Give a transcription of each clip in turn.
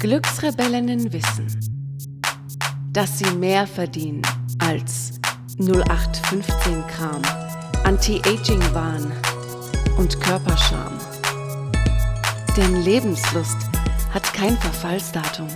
Glücksrebellinnen wissen, dass sie mehr verdienen als 0815 Kram, Anti-Aging-Wahn und Körperscham. Denn Lebenslust hat kein Verfallsdatum.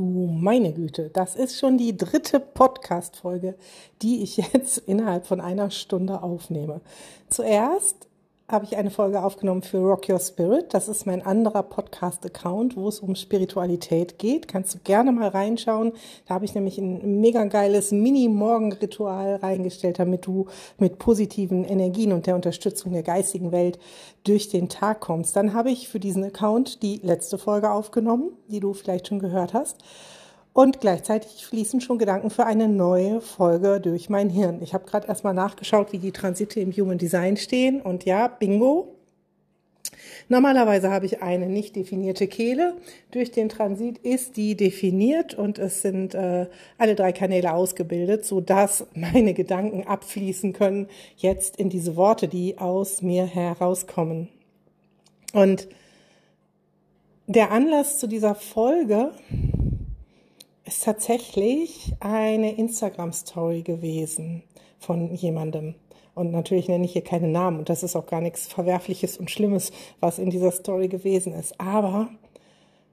Du meine Güte, das ist schon die dritte Podcast-Folge, die ich jetzt innerhalb von einer Stunde aufnehme. Zuerst habe ich eine Folge aufgenommen für Rock Your Spirit. Das ist mein anderer Podcast-Account, wo es um Spiritualität geht. Kannst du gerne mal reinschauen. Da habe ich nämlich ein mega geiles Mini-Morgen-Ritual reingestellt, damit du mit positiven Energien und der Unterstützung der geistigen Welt durch den Tag kommst. Dann habe ich für diesen Account die letzte Folge aufgenommen, die du vielleicht schon gehört hast. Und gleichzeitig fließen schon Gedanken für eine neue Folge durch mein Hirn. Ich habe gerade erstmal nachgeschaut, wie die Transite im Human Design stehen. Und ja, bingo. Normalerweise habe ich eine nicht definierte Kehle. Durch den Transit ist die definiert und es sind äh, alle drei Kanäle ausgebildet, so dass meine Gedanken abfließen können jetzt in diese Worte, die aus mir herauskommen. Und der Anlass zu dieser Folge ist tatsächlich eine Instagram-Story gewesen von jemandem. Und natürlich nenne ich hier keine Namen und das ist auch gar nichts Verwerfliches und Schlimmes, was in dieser Story gewesen ist. Aber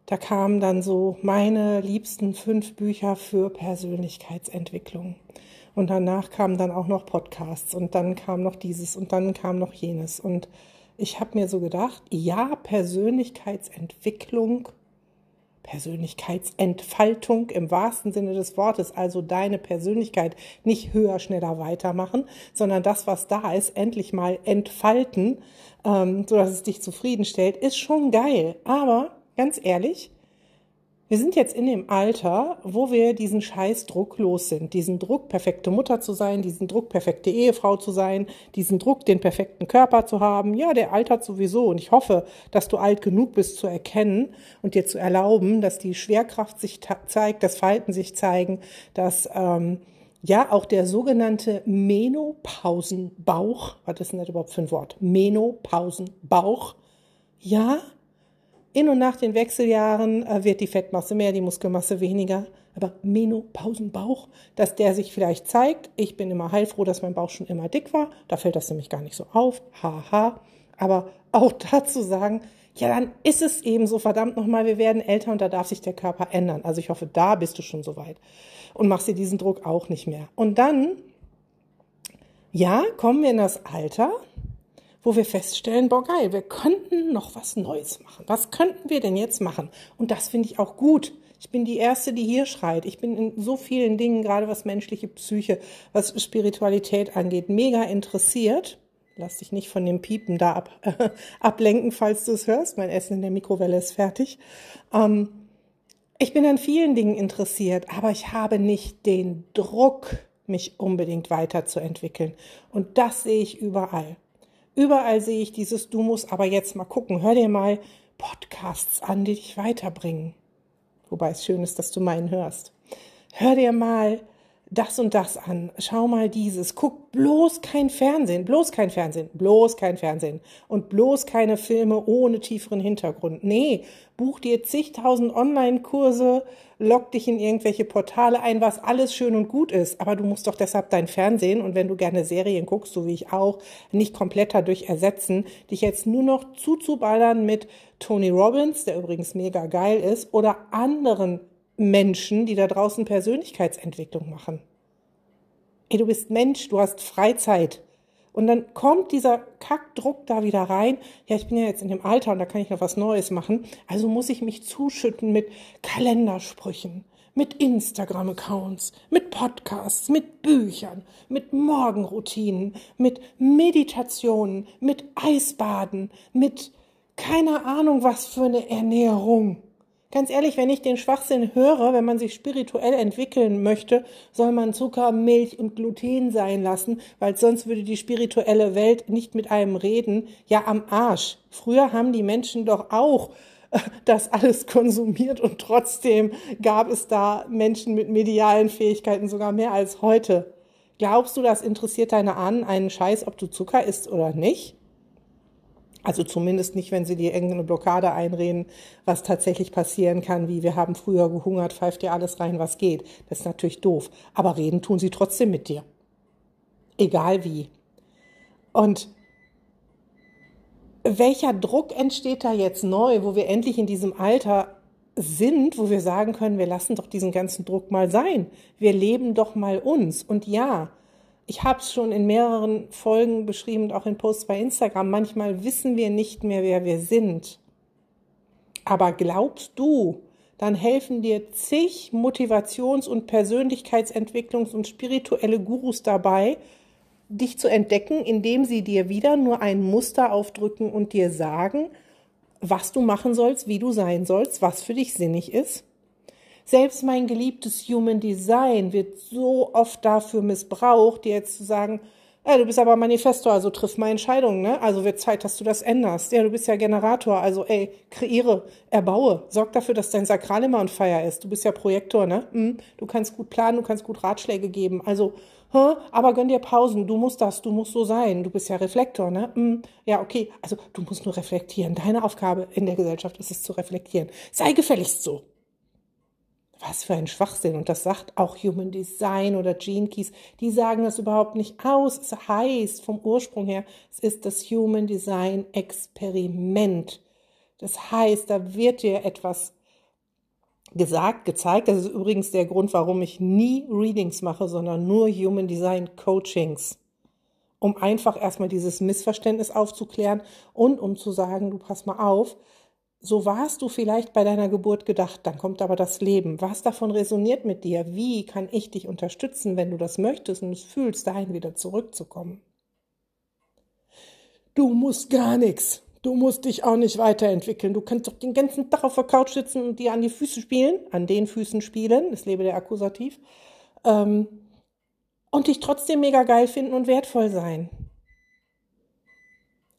da kamen dann so meine liebsten fünf Bücher für Persönlichkeitsentwicklung. Und danach kamen dann auch noch Podcasts und dann kam noch dieses und dann kam noch jenes. Und ich habe mir so gedacht, ja, Persönlichkeitsentwicklung Persönlichkeitsentfaltung im wahrsten Sinne des Wortes, also deine Persönlichkeit nicht höher, schneller weitermachen, sondern das, was da ist, endlich mal entfalten, ähm, so dass es dich zufriedenstellt, ist schon geil. Aber ganz ehrlich, wir sind jetzt in dem Alter, wo wir diesen Scheißdruck los sind. Diesen Druck, perfekte Mutter zu sein, diesen Druck, perfekte Ehefrau zu sein, diesen Druck, den perfekten Körper zu haben. Ja, der altert sowieso. Und ich hoffe, dass du alt genug bist zu erkennen und dir zu erlauben, dass die Schwerkraft sich zeigt, das Verhalten sich zeigen, dass ähm, ja auch der sogenannte Menopausenbauch, was ist denn das überhaupt für ein Wort? Menopausenbauch, ja, in und nach den Wechseljahren äh, wird die Fettmasse mehr, die Muskelmasse weniger. Aber Menopausenbauch, dass der sich vielleicht zeigt. Ich bin immer heilfroh, dass mein Bauch schon immer dick war. Da fällt das nämlich gar nicht so auf. Haha. Aber auch dazu sagen, ja, dann ist es eben so, verdammt nochmal, wir werden älter und da darf sich der Körper ändern. Also ich hoffe, da bist du schon so weit. Und machst dir diesen Druck auch nicht mehr. Und dann, ja, kommen wir in das Alter, wo wir feststellen, boah geil, wir könnten noch was Neues machen. Was könnten wir denn jetzt machen? Und das finde ich auch gut. Ich bin die Erste, die hier schreit. Ich bin in so vielen Dingen, gerade was menschliche Psyche, was Spiritualität angeht, mega interessiert. Lass dich nicht von dem Piepen da ab, äh, ablenken, falls du es hörst. Mein Essen in der Mikrowelle ist fertig. Ähm, ich bin an vielen Dingen interessiert, aber ich habe nicht den Druck, mich unbedingt weiterzuentwickeln. Und das sehe ich überall. Überall sehe ich dieses Du musst aber jetzt mal gucken. Hör dir mal Podcasts an, die dich weiterbringen. Wobei es schön ist, dass du meinen hörst. Hör dir mal das und das an, schau mal dieses, guck bloß kein Fernsehen, bloß kein Fernsehen, bloß kein Fernsehen und bloß keine Filme ohne tieferen Hintergrund. Nee, buch dir zigtausend Online-Kurse, lock dich in irgendwelche Portale ein, was alles schön und gut ist, aber du musst doch deshalb dein Fernsehen und wenn du gerne Serien guckst, so wie ich auch, nicht komplett dadurch ersetzen, dich jetzt nur noch zuzuballern mit Tony Robbins, der übrigens mega geil ist, oder anderen Menschen, die da draußen Persönlichkeitsentwicklung machen. Ey, du bist Mensch, du hast Freizeit. Und dann kommt dieser Kackdruck da wieder rein. Ja, ich bin ja jetzt in dem Alter und da kann ich noch was Neues machen. Also muss ich mich zuschütten mit Kalendersprüchen, mit Instagram-Accounts, mit Podcasts, mit Büchern, mit Morgenroutinen, mit Meditationen, mit Eisbaden, mit keine Ahnung was für eine Ernährung. Ganz ehrlich, wenn ich den Schwachsinn höre, wenn man sich spirituell entwickeln möchte, soll man Zucker, Milch und Gluten sein lassen, weil sonst würde die spirituelle Welt nicht mit einem reden. Ja, am Arsch. Früher haben die Menschen doch auch äh, das alles konsumiert und trotzdem gab es da Menschen mit medialen Fähigkeiten sogar mehr als heute. Glaubst du, das interessiert deine Ahnen einen Scheiß, ob du Zucker isst oder nicht? Also zumindest nicht, wenn sie dir irgendeine Blockade einreden, was tatsächlich passieren kann, wie wir haben früher gehungert, pfeift dir alles rein, was geht. Das ist natürlich doof. Aber reden tun sie trotzdem mit dir. Egal wie. Und welcher Druck entsteht da jetzt neu, wo wir endlich in diesem Alter sind, wo wir sagen können, wir lassen doch diesen ganzen Druck mal sein. Wir leben doch mal uns. Und ja, ich habe es schon in mehreren Folgen beschrieben und auch in Posts bei Instagram. Manchmal wissen wir nicht mehr, wer wir sind. Aber glaubst du, dann helfen dir zig Motivations- und Persönlichkeitsentwicklungs- und spirituelle Gurus dabei, dich zu entdecken, indem sie dir wieder nur ein Muster aufdrücken und dir sagen, was du machen sollst, wie du sein sollst, was für dich sinnig ist. Selbst mein geliebtes Human Design wird so oft dafür missbraucht, dir jetzt zu sagen, ja, du bist aber Manifestor, also triff mal Entscheidungen, ne? Also wird Zeit, dass du das änderst. Ja, du bist ja Generator, also ey, kreiere, erbaue, sorg dafür, dass dein Sakral immer on fire ist. Du bist ja Projektor, ne? Hm, du kannst gut planen, du kannst gut Ratschläge geben. Also aber gönn dir Pausen, du musst das, du musst so sein, du bist ja Reflektor, ne? Hm, ja, okay, also du musst nur reflektieren. Deine Aufgabe in der Gesellschaft ist es zu reflektieren. Sei gefälligst so. Was für ein Schwachsinn. Und das sagt auch Human Design oder Gene Keys. Die sagen das überhaupt nicht aus. Es heißt vom Ursprung her, es ist das Human Design Experiment. Das heißt, da wird dir etwas gesagt, gezeigt. Das ist übrigens der Grund, warum ich nie Readings mache, sondern nur Human Design Coachings. Um einfach erstmal dieses Missverständnis aufzuklären und um zu sagen, du pass mal auf, so warst du vielleicht bei deiner Geburt gedacht, dann kommt aber das Leben. Was davon resoniert mit dir? Wie kann ich dich unterstützen, wenn du das möchtest und es fühlst, dahin wieder zurückzukommen? Du musst gar nichts. Du musst dich auch nicht weiterentwickeln. Du kannst doch den ganzen Tag auf der Couch sitzen und dir an die Füße spielen, an den Füßen spielen, das lebe der Akkusativ, ähm, und dich trotzdem mega geil finden und wertvoll sein.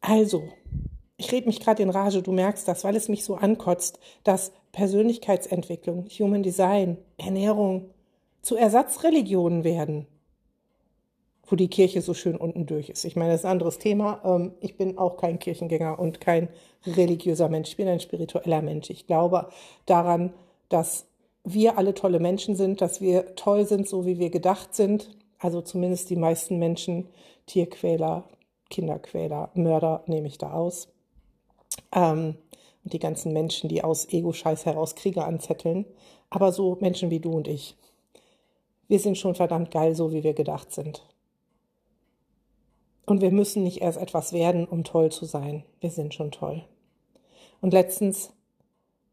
Also, ich rede mich gerade in Rage, du merkst das, weil es mich so ankotzt, dass Persönlichkeitsentwicklung, Human Design, Ernährung zu Ersatzreligionen werden wo die Kirche so schön unten durch ist. Ich meine, das ist ein anderes Thema. Ähm, ich bin auch kein Kirchengänger und kein religiöser Mensch. Ich bin ein spiritueller Mensch. Ich glaube daran, dass wir alle tolle Menschen sind, dass wir toll sind, so wie wir gedacht sind. Also zumindest die meisten Menschen, Tierquäler, Kinderquäler, Mörder nehme ich da aus. Ähm, und die ganzen Menschen, die aus Ego-Scheiß heraus Kriege anzetteln. Aber so Menschen wie du und ich. Wir sind schon verdammt geil, so wie wir gedacht sind. Und wir müssen nicht erst etwas werden, um toll zu sein. Wir sind schon toll. Und letztens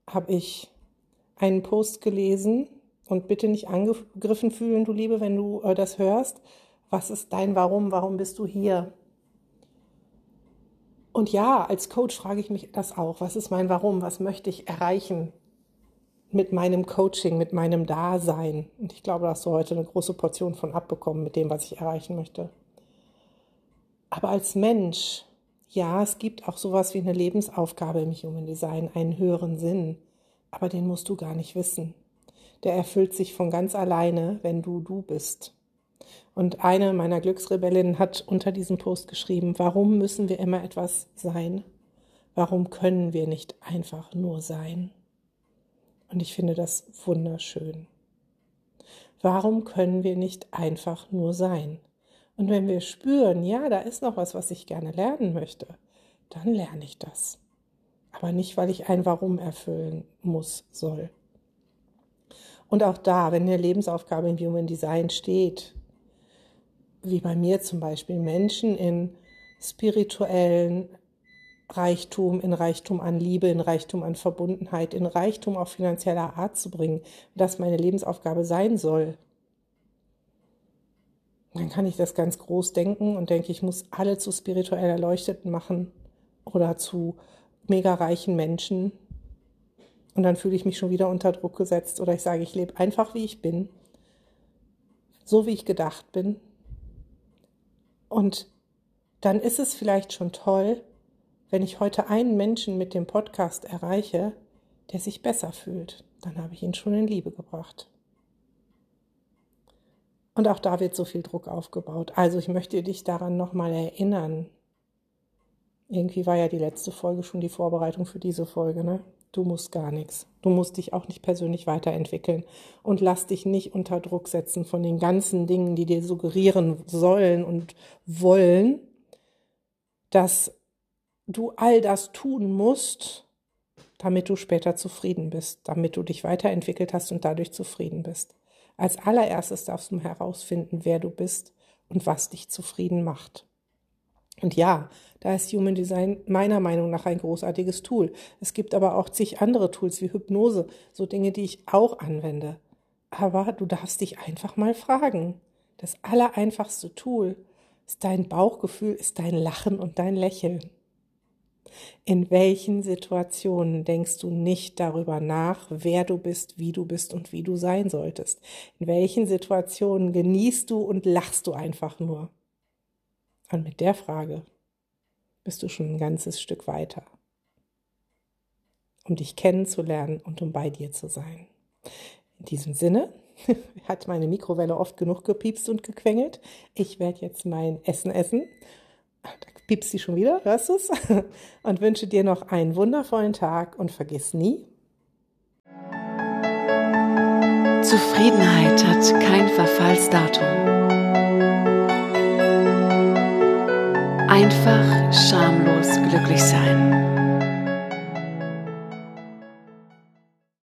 habe ich einen Post gelesen und bitte nicht angegriffen fühlen, du Liebe, wenn du äh, das hörst. Was ist dein Warum? Warum bist du hier? Und ja, als Coach frage ich mich das auch. Was ist mein Warum? Was möchte ich erreichen mit meinem Coaching, mit meinem Dasein? Und ich glaube, da hast du heute eine große Portion von abbekommen mit dem, was ich erreichen möchte. Aber als Mensch, ja, es gibt auch sowas wie eine Lebensaufgabe im Human Design, einen höheren Sinn, aber den musst du gar nicht wissen. Der erfüllt sich von ganz alleine, wenn du du bist. Und eine meiner Glücksrebellinnen hat unter diesem Post geschrieben, warum müssen wir immer etwas sein? Warum können wir nicht einfach nur sein? Und ich finde das wunderschön. Warum können wir nicht einfach nur sein? Und wenn wir spüren, ja, da ist noch was, was ich gerne lernen möchte, dann lerne ich das. Aber nicht, weil ich ein Warum erfüllen muss, soll. Und auch da, wenn eine Lebensaufgabe im Human Design steht, wie bei mir zum Beispiel, Menschen in spirituellen Reichtum, in Reichtum an Liebe, in Reichtum an Verbundenheit, in Reichtum auf finanzieller Art zu bringen, das meine Lebensaufgabe sein soll, dann kann ich das ganz groß denken und denke, ich muss alle zu spirituell Erleuchteten machen oder zu mega reichen Menschen. Und dann fühle ich mich schon wieder unter Druck gesetzt oder ich sage, ich lebe einfach wie ich bin, so wie ich gedacht bin. Und dann ist es vielleicht schon toll, wenn ich heute einen Menschen mit dem Podcast erreiche, der sich besser fühlt. Dann habe ich ihn schon in Liebe gebracht. Und auch da wird so viel Druck aufgebaut. Also ich möchte dich daran nochmal erinnern. Irgendwie war ja die letzte Folge schon die Vorbereitung für diese Folge, ne? Du musst gar nichts. Du musst dich auch nicht persönlich weiterentwickeln. Und lass dich nicht unter Druck setzen von den ganzen Dingen, die dir suggerieren sollen und wollen, dass du all das tun musst, damit du später zufrieden bist, damit du dich weiterentwickelt hast und dadurch zufrieden bist. Als allererstes darfst du herausfinden, wer du bist und was dich zufrieden macht. Und ja, da ist Human Design meiner Meinung nach ein großartiges Tool. Es gibt aber auch zig andere Tools wie Hypnose, so Dinge, die ich auch anwende. Aber du darfst dich einfach mal fragen. Das allereinfachste Tool ist dein Bauchgefühl, ist dein Lachen und dein Lächeln. In welchen Situationen denkst du nicht darüber nach, wer du bist, wie du bist und wie du sein solltest? In welchen Situationen genießt du und lachst du einfach nur? Und mit der Frage bist du schon ein ganzes Stück weiter, um dich kennenzulernen und um bei dir zu sein. In diesem Sinne hat meine Mikrowelle oft genug gepiepst und gequengelt. Ich werde jetzt mein Essen essen da piepst sie schon wieder, hörst du es? Und wünsche dir noch einen wundervollen Tag und vergiss nie. Zufriedenheit hat kein Verfallsdatum. Einfach schamlos glücklich sein.